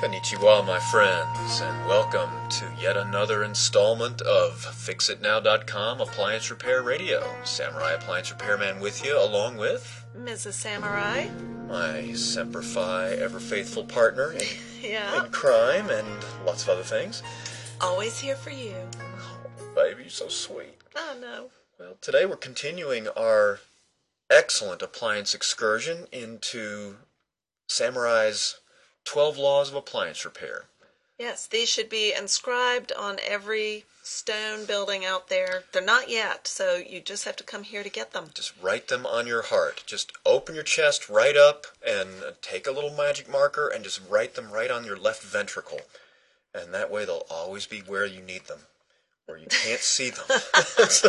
Konnichiwa, my friends, and welcome to yet another installment of FixItNow.com Appliance Repair Radio. Samurai Appliance Repairman with you, along with Mrs. Samurai. my Semper Fi, ever faithful partner in, Yeah. in crime and lots of other things. Always here for you. Oh, baby, you're so sweet. Oh, no. Well, today we're continuing our excellent appliance excursion into Samurai's 12 Laws of Appliance Repair. Yes, these should be inscribed on every stone building out there. They're not yet, so you just have to come here to get them. Just write them on your heart. Just open your chest right up and take a little magic marker and just write them right on your left ventricle. And that way they'll always be where you need them, where you can't see them. so,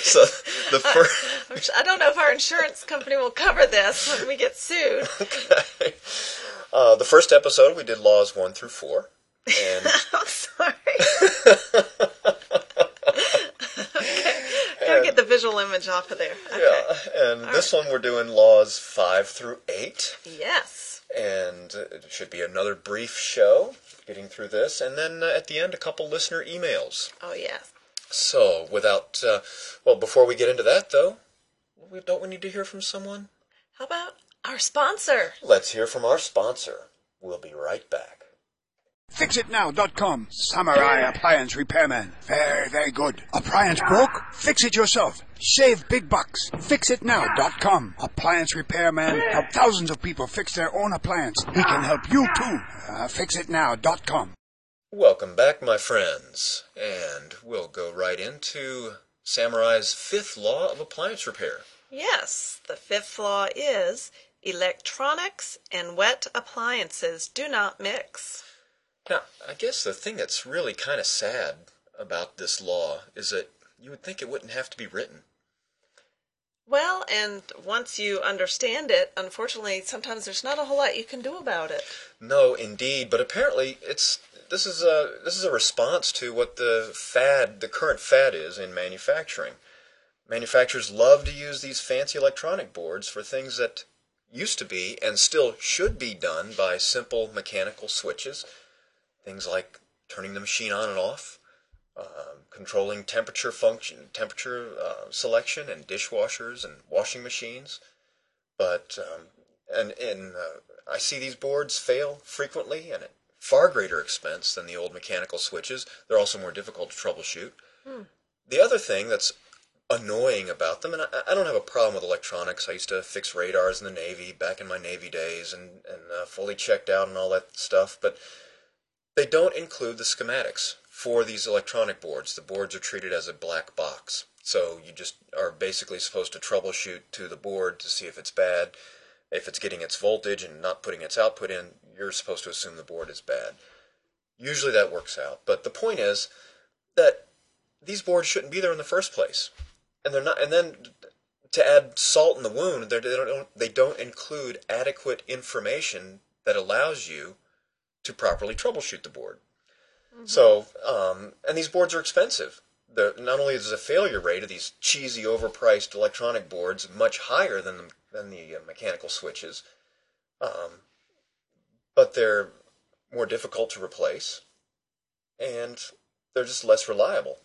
so the first. I don't know if our insurance company will cover this when we get sued. Okay. Uh, the first episode we did laws one through four, and I'm sorry. okay. Gotta get the visual image off of there. Okay. yeah, and this one we're doing laws five through eight, Yes. and it should be another brief show getting through this, and then uh, at the end a couple listener emails. Oh, yes. So without, uh, well, before we get into that though, don't we need to hear from someone? How about our sponsor? Let's hear from our sponsor. We'll be right back. FixItNow.com. Samurai Appliance Repairman. Very, very good. Appliance broke? Fix it yourself. Save big bucks. FixItNow.com. Appliance Repairman help thousands of people fix their own appliance. He can help you too. Uh, FixItNow.com. Welcome back, my friends, and we'll go right into Samurai's fifth law of appliance repair. Yes, the fifth law is electronics and wet appliances do not mix. Now, I guess the thing that's really kind of sad about this law is that you would think it wouldn't have to be written. Well, and once you understand it, unfortunately, sometimes there's not a whole lot you can do about it. No, indeed, but apparently it's this is a this is a response to what the fad, the current fad is in manufacturing. Manufacturers love to use these fancy electronic boards for things that used to be and still should be done by simple mechanical switches. Things like turning the machine on and off, uh, controlling temperature function, temperature uh, selection, and dishwashers and washing machines. But um, and and uh, I see these boards fail frequently and at far greater expense than the old mechanical switches. They're also more difficult to troubleshoot. The other thing that's annoying about them, and I, I don't have a problem with electronics. I used to fix radars in the Navy back in my Navy days, and and uh, fully checked out and all that stuff, but they don't include the schematics for these electronic boards. The boards are treated as a black box. So you just are basically supposed to troubleshoot to the board to see if it's bad. If it's getting its voltage and not putting its output in, you're supposed to assume the board is bad. Usually that works out. But the point is that these boards shouldn't be there in the first place. And they're not and then to add salt in the wound, they're- don't they don't include adequate information that allows you to properly troubleshoot the board. So, um, and these boards are expensive. The, not only is the failure rate of these cheesy, overpriced electronic boards much higher than the, than the uh, mechanical switches, um, but they're more difficult to replace, and they're just less reliable.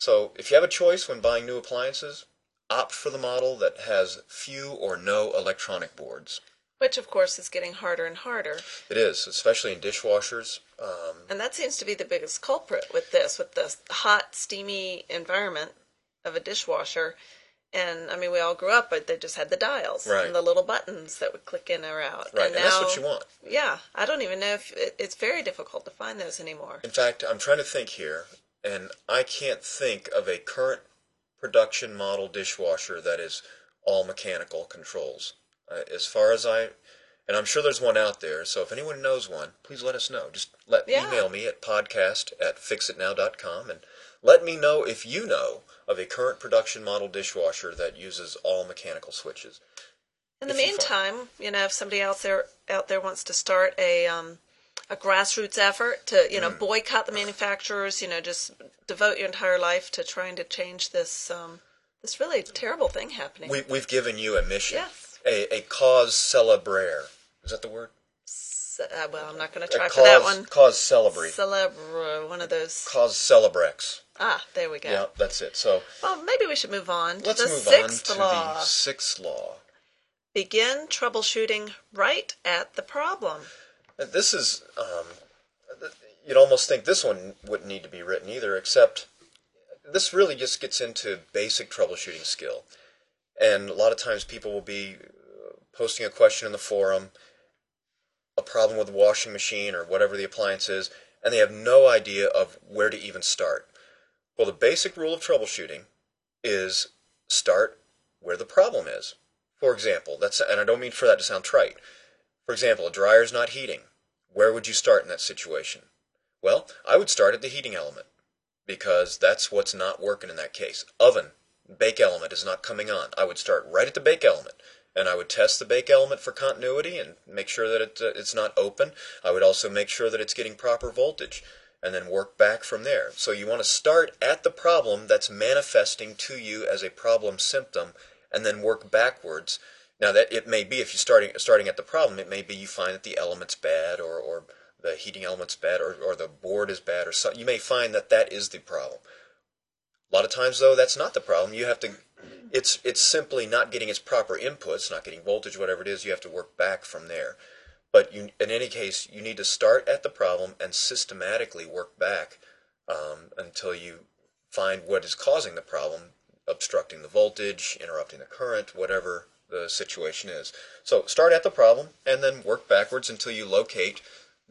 So, if you have a choice when buying new appliances, opt for the model that has few or no electronic boards. Which, of course, is getting harder and harder. It is, especially in dishwashers. Um, And that seems to be the biggest culprit with this, with the hot, steamy environment of a dishwasher. And I mean, we all grew up, but they just had the dials Right. and the little buttons that would click in or out. right, and, that's what you want. Yeah, I don't even know if it, it's very difficult to find those anymore. In fact, I'm trying to think here, and I can't think of a current production model dishwasher that is all mechanical controls. Uh, as far as I, and I'm sure there's one out there, so if anyone knows one, please let us know. Just let Yeah. email me at podcast at fixitnow.com and let me know if you know of a current production model dishwasher that uses all mechanical switches. In the if you find- meantime, you know, if somebody out there out there wants to start a um, a grassroots effort to you Mm. know boycott the manufacturers, you know, just devote your entire life to trying to change this um, this really terrible thing happening. We, we've given you a mission, Yes. a, a cause celebrare. Is that the word? Ce- uh, well, I'm not going to try Uh, for that one. Cause celebre. Celebra, one of those. Cause celebrex. Ah, there we go. Yeah, that's it. So Well, maybe we should move on to let's the move sixth on to law. the sixth law. Begin troubleshooting right at the problem. This is, um, you'd almost think this one wouldn't need to be written either, except this really just gets into basic troubleshooting skill. And a lot of times people will be uh, posting a question in the forum, a problem with the washing machine or whatever the appliance is, and they have no idea of where to even start. Well, the basic rule of troubleshooting is start where the problem is. For example, that's and I don't mean for that to sound trite. For example, a dryer is not heating. Where would you start in that situation? Well, I would start at the heating element because that's what's not working in that case. Oven, bake element is not coming on. I would start right at the bake element and I would test the bake element for continuity and make sure that it, uh, it's not open. I would also make sure that it's getting proper voltage and then work back from there. So you want to start at the problem that's manifesting to you as a problem symptom and then work backwards. Now that it may be if you're starting starting at the problem, it may be you find that the element's bad or, or the heating element's bad or, or the board is bad or so you may find that that is the problem. A lot of times though that's not the problem. You have to it's it's simply not getting its proper inputs, not getting voltage, whatever it is, you have to work back from there. But you, in any case, you need to start at the problem and systematically work back um, until you find what is causing the problem, obstructing the voltage, interrupting the current, whatever the situation is. So start at the problem and then work backwards until you locate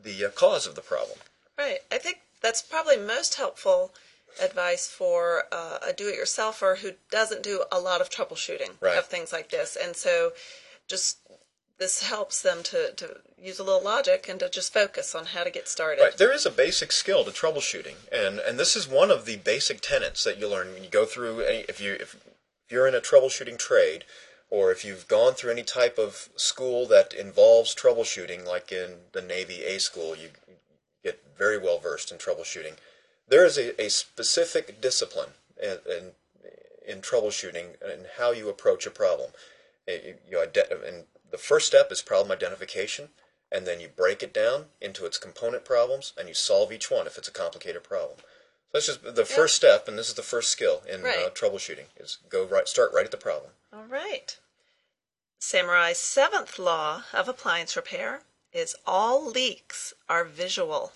the uh, cause of the problem. Right. I think that's probably most helpful advice for uh, a do-it-yourselfer who doesn't do a lot of troubleshooting Right. of things like this, and so just this helps them to, to use a little logic and to just focus on how to get started. Right. There is a basic skill to troubleshooting, and and this is one of the basic tenets that you learn when you go through. Any, if you if you're in a troubleshooting trade, or if you've gone through any type of school that involves troubleshooting, like in the Navy A school, you get very well versed in troubleshooting. There is a, a specific discipline in, in in troubleshooting and how you approach a problem. You, you and the first step is problem identification, and then you break it down into its component problems, and you solve each one if it's a complicated problem. So that's just the first step, and this is the first skill in uh, troubleshooting: is go right, start right at the problem. All right. Samurai's seventh law of appliance repair is all leaks are visual.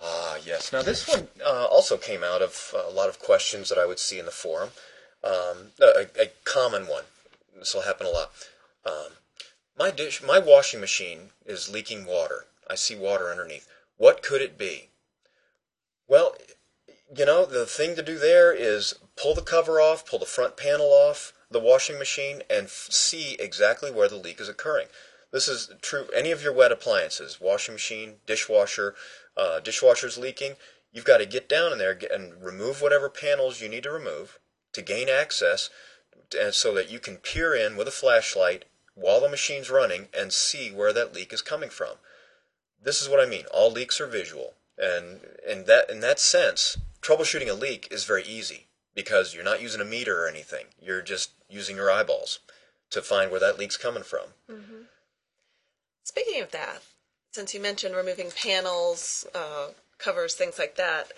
Ah, yes. Now this one uh, also came out of uh, a lot of questions that I would see in the forum. Um, a, a common one. This will happen a lot. Um, my dish, my washing machine is leaking water. I see water underneath. What could it be? Well, you know, the thing to do there is pull the cover off, pull the front panel off the washing machine, and f- see exactly where the leak is occurring. This is true. Any of your wet appliances, washing machine, dishwasher, uh, dishwasher's leaking. You've got to get down in there and remove whatever panels you need to remove to gain access, and so that you can peer in with a flashlight while the machine's running and see where that leak is coming from. This is what I mean. All leaks are visual, and in that in that sense, troubleshooting a leak is very easy because you're not using a meter or anything. You're just using your eyeballs to find where that leak's coming from. Speaking of that, since you mentioned removing panels, uh, covers, things like that,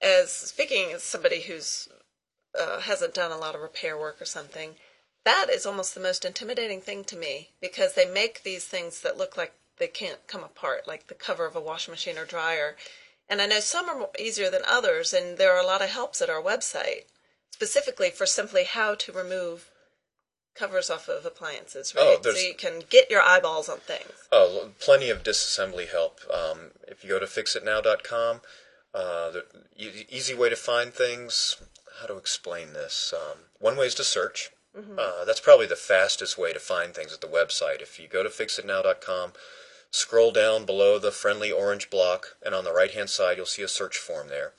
as speaking as somebody who's uh, hasn't done a lot of repair work or something, that is almost the most intimidating thing to me because they make these things that look like they can't come apart, like the cover of a washing machine or dryer. And I know some are more easier than others, and there are a lot of helps at our website specifically for simply how to remove covers off of appliances, Oh, right? so you can get your eyeballs on things. Oh, plenty of disassembly help. Um, if you go to fixitnow.com, uh, the e- easy way to find things. How to explain this? Um, one way is to search. Uh, that's probably the fastest way to find things at the website. If you go to fixitnow.com, scroll down below the friendly orange block, and on the right-hand side you'll see a search form there,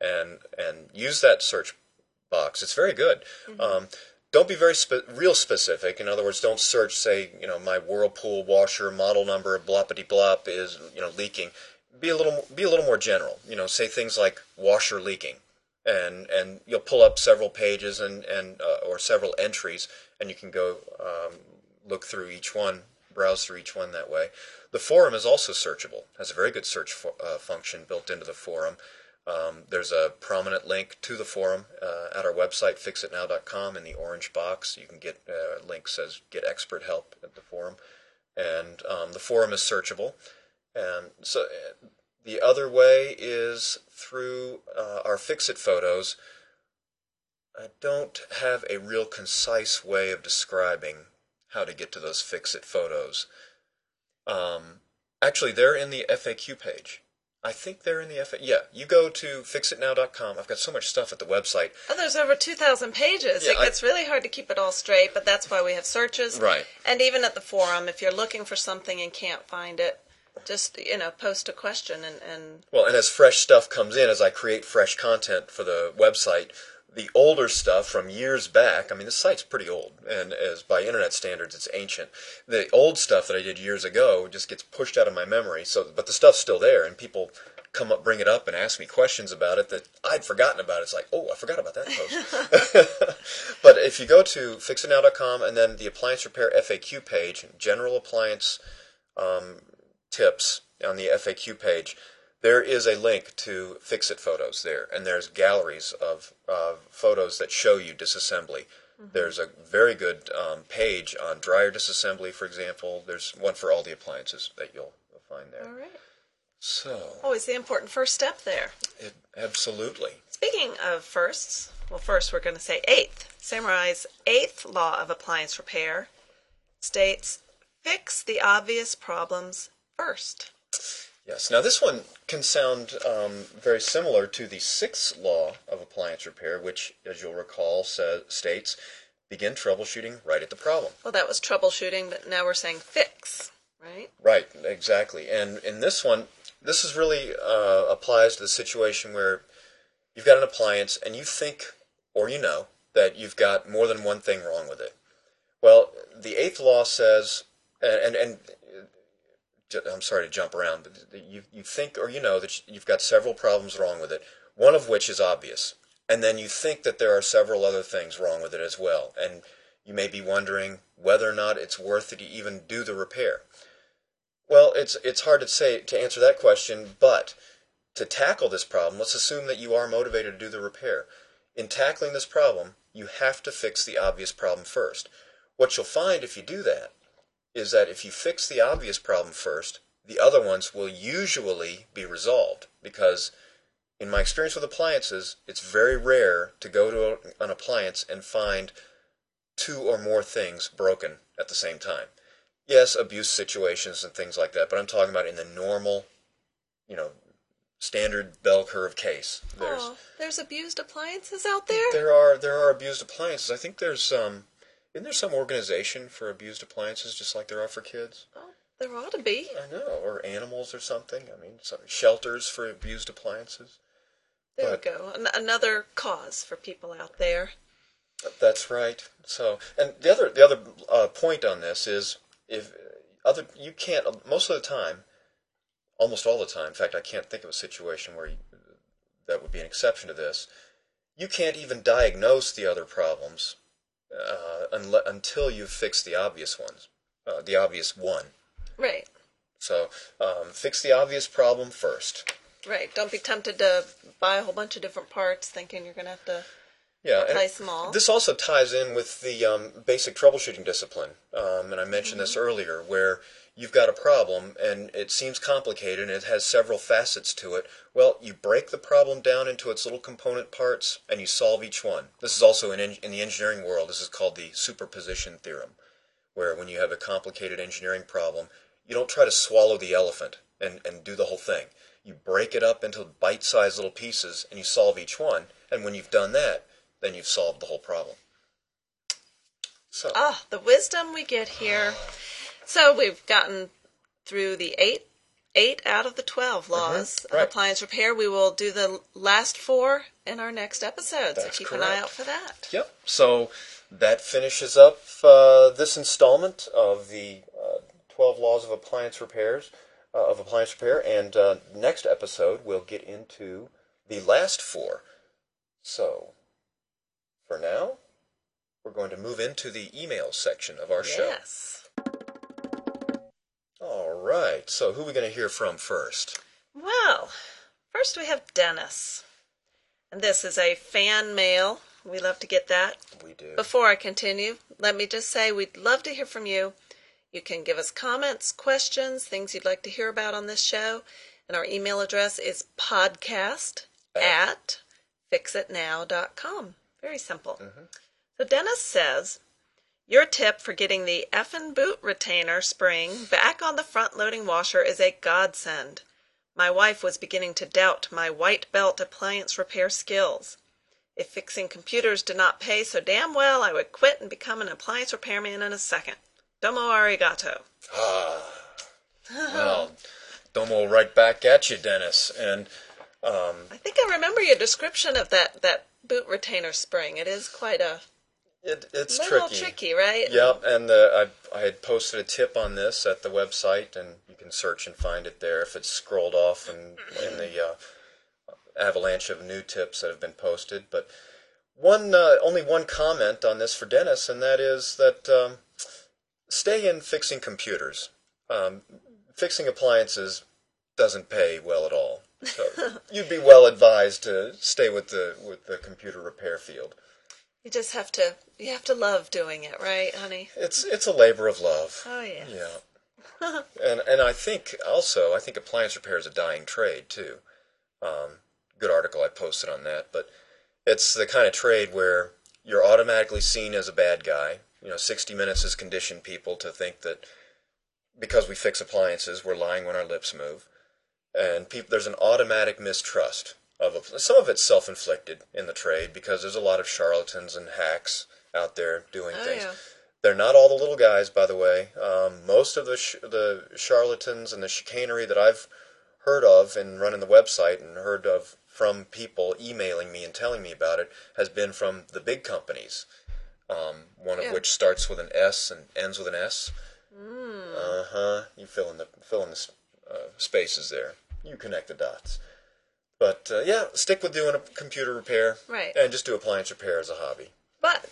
and and use that search box. It's very good. Um, don't be very spe- real specific. In other words, don't search, say, you know, my Whirlpool washer model number bloppity blop is you know leaking. Be a little be a little more general. You know, say things like washer leaking, and and you'll pull up several pages and and uh, or several entries, and you can go um, look through each one browse through each one that way. The forum is also searchable. It Has a very good search fo- uh, function built into the forum. Um, there's a prominent link to the forum uh, at our website, fixitnow.com. In the orange box, you can get uh, a link says "Get expert help" at the forum, and um, the forum is searchable. And so, uh, the other way is through uh, our Fixit photos. I don't have a real concise way of describing how to get to those Fixit photos. Um, actually, they're in the FAQ page. I think they're in the FAQ. Yeah, you go to fixitnow.com. I've got so much stuff at the website. Oh, there's over 2,000 pages. Yeah, it I- gets really hard to keep it all straight, but that's why we have searches. Right. And even at the forum, if you're looking for something and can't find it, just, you know, post a question and, and Well, and as fresh stuff comes in, as I create fresh content for the website, the older stuff from years back, I mean, the site's pretty old, and as by internet standards, it's ancient. The old stuff that I did years ago just gets pushed out of my memory. So, but the stuff's still there, and people come up, bring it up, and ask me questions about it that I'd forgotten about. It's like, oh, I forgot about that post. but if you go to fixitnow.com and then the appliance repair FAQ page, general appliance um, tips on the FAQ page, there is a link to Fixit photos there, and there's galleries of uh, photos that show you disassembly. There's a very good um, page on dryer disassembly, for example. There's one for all the appliances that you'll, you'll find there. all right. So, Always the important first step there. it, absolutely. Speaking of firsts, well, first we're going to say eighth. Samurai's eighth law of appliance repair states fix the obvious problems first. Yes. Now, this one can sound um, very similar to the sixth law of appliance repair, which, as you'll recall, says, states begin troubleshooting right at the problem. Well, that was troubleshooting, but now we're saying fix, right? Right, exactly. And in this one, this is really uh, applies to the situation where you've got an appliance and you think, or you know, that you've got more than one thing wrong with it. Well, the eighth law says, and and, and I'm sorry to jump around, but you you think or you know that you've got several problems wrong with it. One of which is obvious, and then you think that there are several other things wrong with it as well, and you may be wondering whether or not it's worth it to even do the repair. Well, it's it's hard to say to answer that question, but to tackle this problem, let's assume that you are motivated to do the repair. In tackling this problem, you have to fix the obvious problem first. What you'll find if you do that is that if you fix the obvious problem first, the other ones will usually be resolved because in my experience with appliances, it's very rare to go to a, an appliance and find two or more things broken at the same time yes, abuse situations and things like that, but I'm talking about in the normal, you know, standard bell curve case. There's oh, there's abused appliances out there? there are there are abused appliances. I think there's um isn't there some organization for abused appliances just like there are for kids? Oh, there ought to be. I know, or animals or something. I mean, some shelters for abused appliances. There But- we go. An- another cause for people out there. That's right. So, and the other the other uh, point on this is if other you can't most of the time, almost all the time. In fact, I can't think of a situation where you, that would be an exception to this. You can't even diagnose the other problems uh, unle- until you fix the obvious ones, uh, the obvious one. Right. So, um, fix the obvious problem first. Right. Don't be tempted to buy a whole bunch of different parts thinking you're going to have to Yeah, replace them all. This also ties in with the um, basic troubleshooting discipline, um, and I mentioned this earlier, where you've got a problem and it seems complicated and it has several facets to it. Well, you break the problem down into its little component parts and you solve each one. This is also in, in the engineering world. This is called the superposition theorem, where when you have a complicated engineering problem, you don't try to swallow the elephant and, and do the whole thing. You break it up into bite-sized little pieces and you solve each one. And when you've done that, then you've solved the whole problem. So, Ah, the wisdom we get here. So we've gotten through the eight, eight out of the twelve laws right. of appliance repair. We will do the last four in our next episode. so That's keep an eye out for that. yep. So that finishes up uh, this installment of the uh, 12 laws of appliance repairs, uh, of appliance repair. And uh, next episode, we'll get into the last four. So, for now, we're going to move into the email section of our show. Yes. All right. So who are we going to hear from first? Well, first we have Dennis. And this is a fan mail. We love to get that. We do. Before I continue, let me just say we'd love to hear from you. You can give us comments, questions, things you'd like to hear about on this show. And our email address is podcast at fixitnow.com. Very simple. Mm-hmm. So Dennis says, Your tip for getting the effin' boot retainer spring back on the front loading washer is a godsend. My wife was beginning to doubt my white belt appliance repair skills. If fixing computers did not pay so damn well, I would quit and become an appliance repairman in a second. Domo arigato. Well, domo right back at you, Dennis. And um, I think I remember your description of that, that boot retainer spring. It is quite a it, it's little tricky. tricky, right? Yep, and uh, I, I had posted a tip on this at the website, and you can search and find it there if it's scrolled off in, in the uh, avalanche of new tips that have been posted. But one, uh, only one comment on this for Dennis, and that is that um, stay in fixing computers. Um, fixing appliances doesn't pay well at all. So you'd be well advised to stay with the with the computer repair field. You just have to you have to love doing it, right, honey? It's it's a labor of love. Oh yeah. Yeah. and and I think also I think appliance repair is a dying trade too. Um, good article I posted on that, but it's the kind of trade where you're automatically seen as a bad guy. You know, 60 Minutes has conditioned people to think that because we fix appliances, we're lying when our lips move, and people there's an automatic mistrust of a, some of it's self-inflicted in the trade because there's a lot of charlatans and hacks out there doing Oh, things. yeah. They're not all the little guys, by the way. Um, most of the sh- the charlatans and the chicanery that I've heard of and running the website and heard of from people emailing me and telling me about it has been from the big companies. Um, one of Yeah. which starts with an S and ends with an S. Hmm. Uh huh. You fill in the fill in the uh, spaces there. You connect the dots. But uh, yeah, stick with doing a computer repair, Right. And just do appliance repair as a hobby. But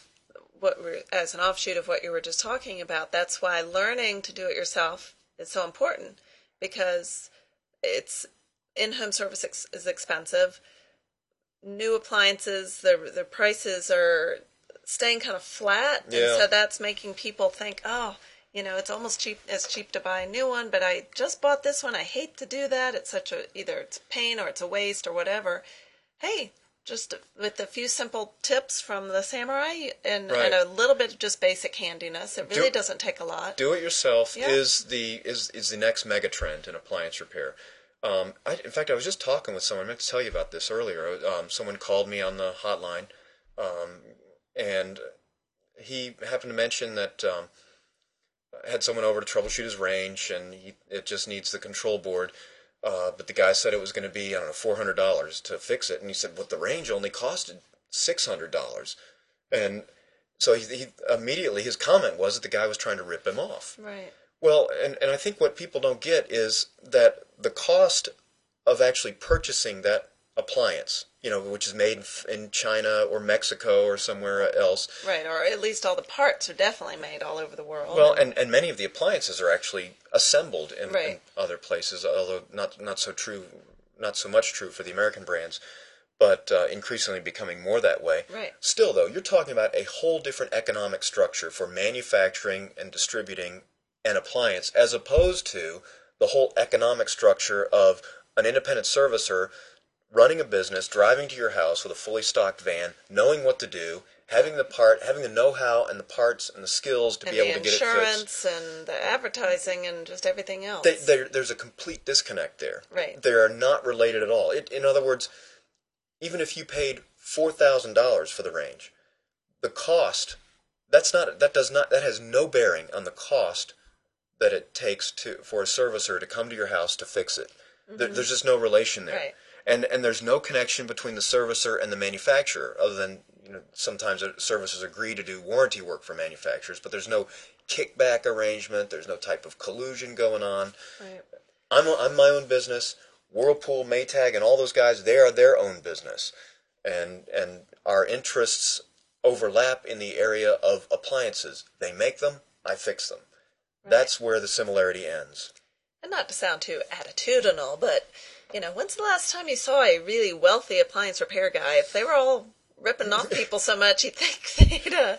what we're, as an offshoot of what you were just talking about, that's why learning to do it yourself is so important because it's in-home service ex- is expensive. New appliances, their their prices are staying kind of flat, Yeah. and so that's making people think, oh, you know, it's almost cheap as cheap to buy a new one, but I just bought this one. I hate to do that. It's such a either it's pain or it's a waste or whatever. Hey, just with a few simple tips from the samurai and, Right. and a little bit of just basic handiness, it really Do- doesn't take a lot. Do it yourself Yeah. is the is is the next mega trend in appliance repair. Um, I, in fact, I was just talking with someone. I meant to tell you about this earlier. Um, someone called me on the hotline, um, and he happened to mention that um, had someone over to troubleshoot his range, and he, it just needs the control board. Uh, but the guy said it was going to be I don't know four hundred dollars to fix it, and he said, "But the range only costed six hundred dollars," and so he, he immediately his comment was that the guy was trying to rip him off. Right. Well, and, and I think what people don't get is that the cost of actually purchasing that appliance, you know, which is made in China or Mexico or somewhere else. Right. Or at least all the parts are definitely made all over the world. Well, and, and many of the appliances are actually assembled in, in other places, although not not so true, not so much true for the American brands, but uh, increasingly becoming more that way. Right. Still, though, you're talking about a whole different economic structure for manufacturing and distributing an appliance, as opposed to the whole economic structure of an independent servicer running a business, driving to your house with a fully stocked van, knowing what to do, having the part, having the know-how and the parts and the skills to and be able to get it fixed. insurance and the advertising and just everything else. They, there, there's a complete disconnect there. Right. They are not related at all. It, in other words, even if you paid four thousand dollars for the range, the cost that's not that does not that has no bearing on the cost that it takes to for a servicer to come to your house to fix it. There, mm-hmm. there's just no relation there. Right. And and there's no connection between the servicer and the manufacturer, other than you know sometimes servicers agree to do warranty work for manufacturers, but there's no kickback arrangement. There's no type of collusion going on. right. I'm I'm my own business. Whirlpool, Maytag, and all those guys, they are their own business, and and our interests overlap in the area of appliances. They make them, I fix them. That's where the similarity ends. And not to sound too attitudinal, but you know, when's the last time you saw a really wealthy appliance repair guy? If they were all ripping off people so much, you'd think they'd uh,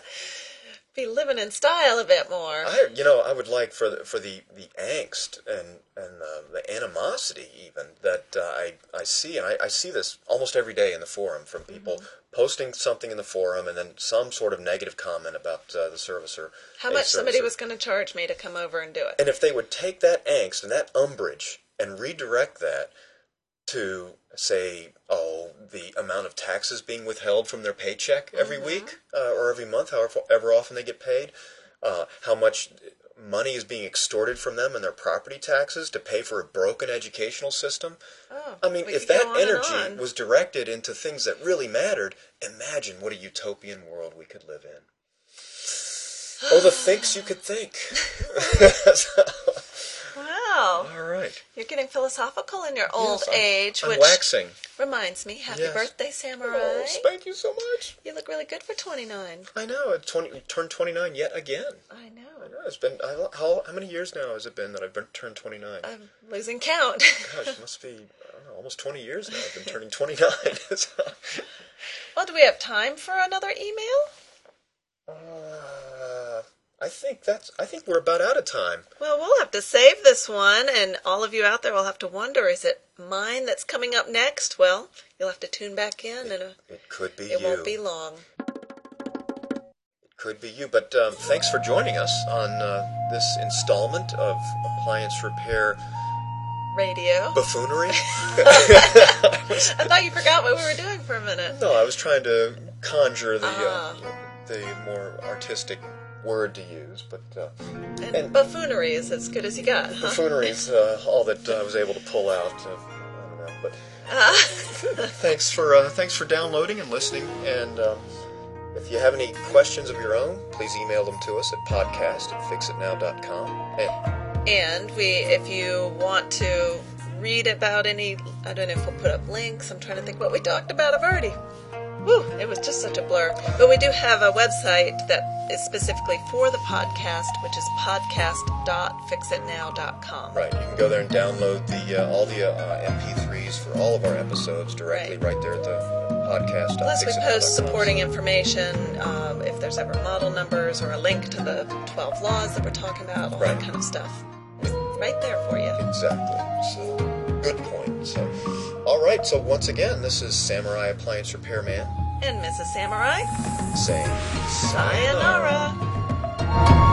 be living in style a bit more. I, you know, I would like for the, for the, the angst and and uh, the animosity even that uh, I I see, and I, I see this almost every day in the forum from people Mm-hmm. posting something in the forum and then some sort of negative comment about uh, the servicer. How much somebody was going to charge me to come over and do it? And if they would take that angst and that umbrage and redirect that to say, oh, the amount of taxes being withheld from their paycheck every week uh, or every month, however ever often they get paid, uh, how much money is being extorted from them and their property taxes to pay for a broken educational system. Oh, I mean, if that energy was directed into things that really mattered, imagine what a utopian world we could live in. Oh, the thinks you could think. Wow, All right. you're getting philosophical in your old Yes, I'm- age, I'm which waxing. reminds me, happy Yes. birthday, Samurai. Oh, thank you so much. you look really good for 29. I know. It 20, turned 29 yet again. I know. I know. It's been, I, how, how many years now has it been that I've been turned 29? I'm losing count. Gosh, it must be, I know, almost 20 years now. I've been turning 29. So, well, do we have time for another email? Uh, I think that's, I think we're about out of time. Well, we'll have to save this one, and all of you out there will have to wonder is it mine that's coming up next? Well, you'll have to tune back in, and uh, It could be it you. won't be long. It could be you. But um, thanks for joining us on uh, this installment of Appliance Repair Radio. Buffoonery. I thought you forgot what we were doing for a minute. No, I was trying to conjure the Ah. uh, the more artistic word to use, but uh, And, And- buffoonery is as good as you got, huh? buffoonery is uh, all that I was able to pull out. Uh, know, but Ah. thanks for uh, thanks for downloading and listening. And um, if you have any questions of your own, please email them to us at podcast at fixitnow.com. And And we, if you want to read about any, I don't know if we'll put up links. I'm trying to think what we talked about. I've already, whew, it was just such a blur. But we do have a website that is specifically for the podcast, which is podcast.fixitnow.com. right, you can go there and download the uh, all the uh, MP3s for all of our episodes directly Right. right, there at the podcast. Plus, we post supporting information um, if there's ever model numbers or a link to the 12 laws that we're talking about, all Right. that kind of stuff. Right there for you. Exactly. So, good point. So, all right. So once again, this is Samurai Appliance Repairman and Mrs. Samurai saying sayonara. sayonara.